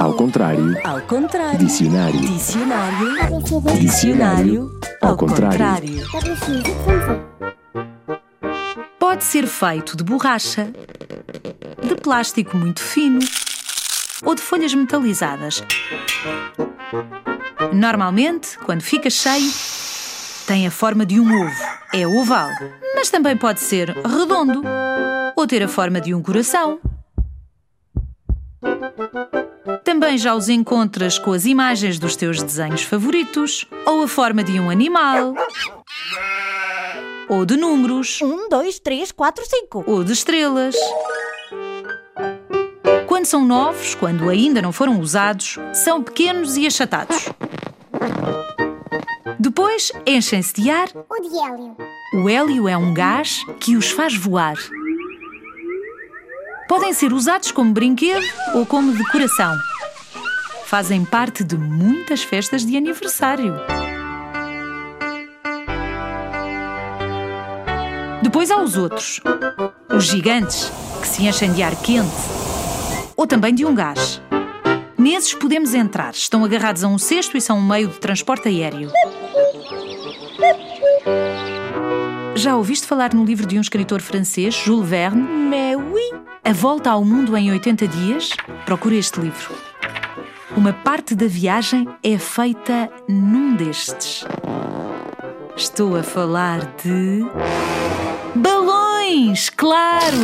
Ao contrário. Ao contrário. Dicionário. Dicionário. Dicionário. Ao contrário. Pode ser feito de borracha, de plástico muito fino ou de folhas metalizadas. Normalmente, quando fica cheio, tem a forma de um ovo. É oval. Mas também pode ser redondo ou ter a forma de um coração. Também já os encontras com as imagens dos teus desenhos favoritos, ou a forma de um animal, ou de números, Um, dois, três, quatro, cinco. ou de estrelas. Quando são novos, quando ainda não foram usados, são pequenos e achatados. Depois enchem-se de ar. O de hélio. O hélio é um gás que os faz voar. Podem ser usados como brinquedo ou como decoração. Fazem parte de muitas festas de aniversário. Depois há os outros, os gigantes, que se enchem de ar quente ou também de um gás. Nesses podemos entrar, estão agarrados a um cesto e são um meio de transporte aéreo. Já ouviste falar no livro de um escritor francês, Jules Verne? Mais oui. A Volta ao Mundo em 80 Dias? Procura este livro. Uma parte da viagem é feita num destes. Estou a falar de. Balões! Claro!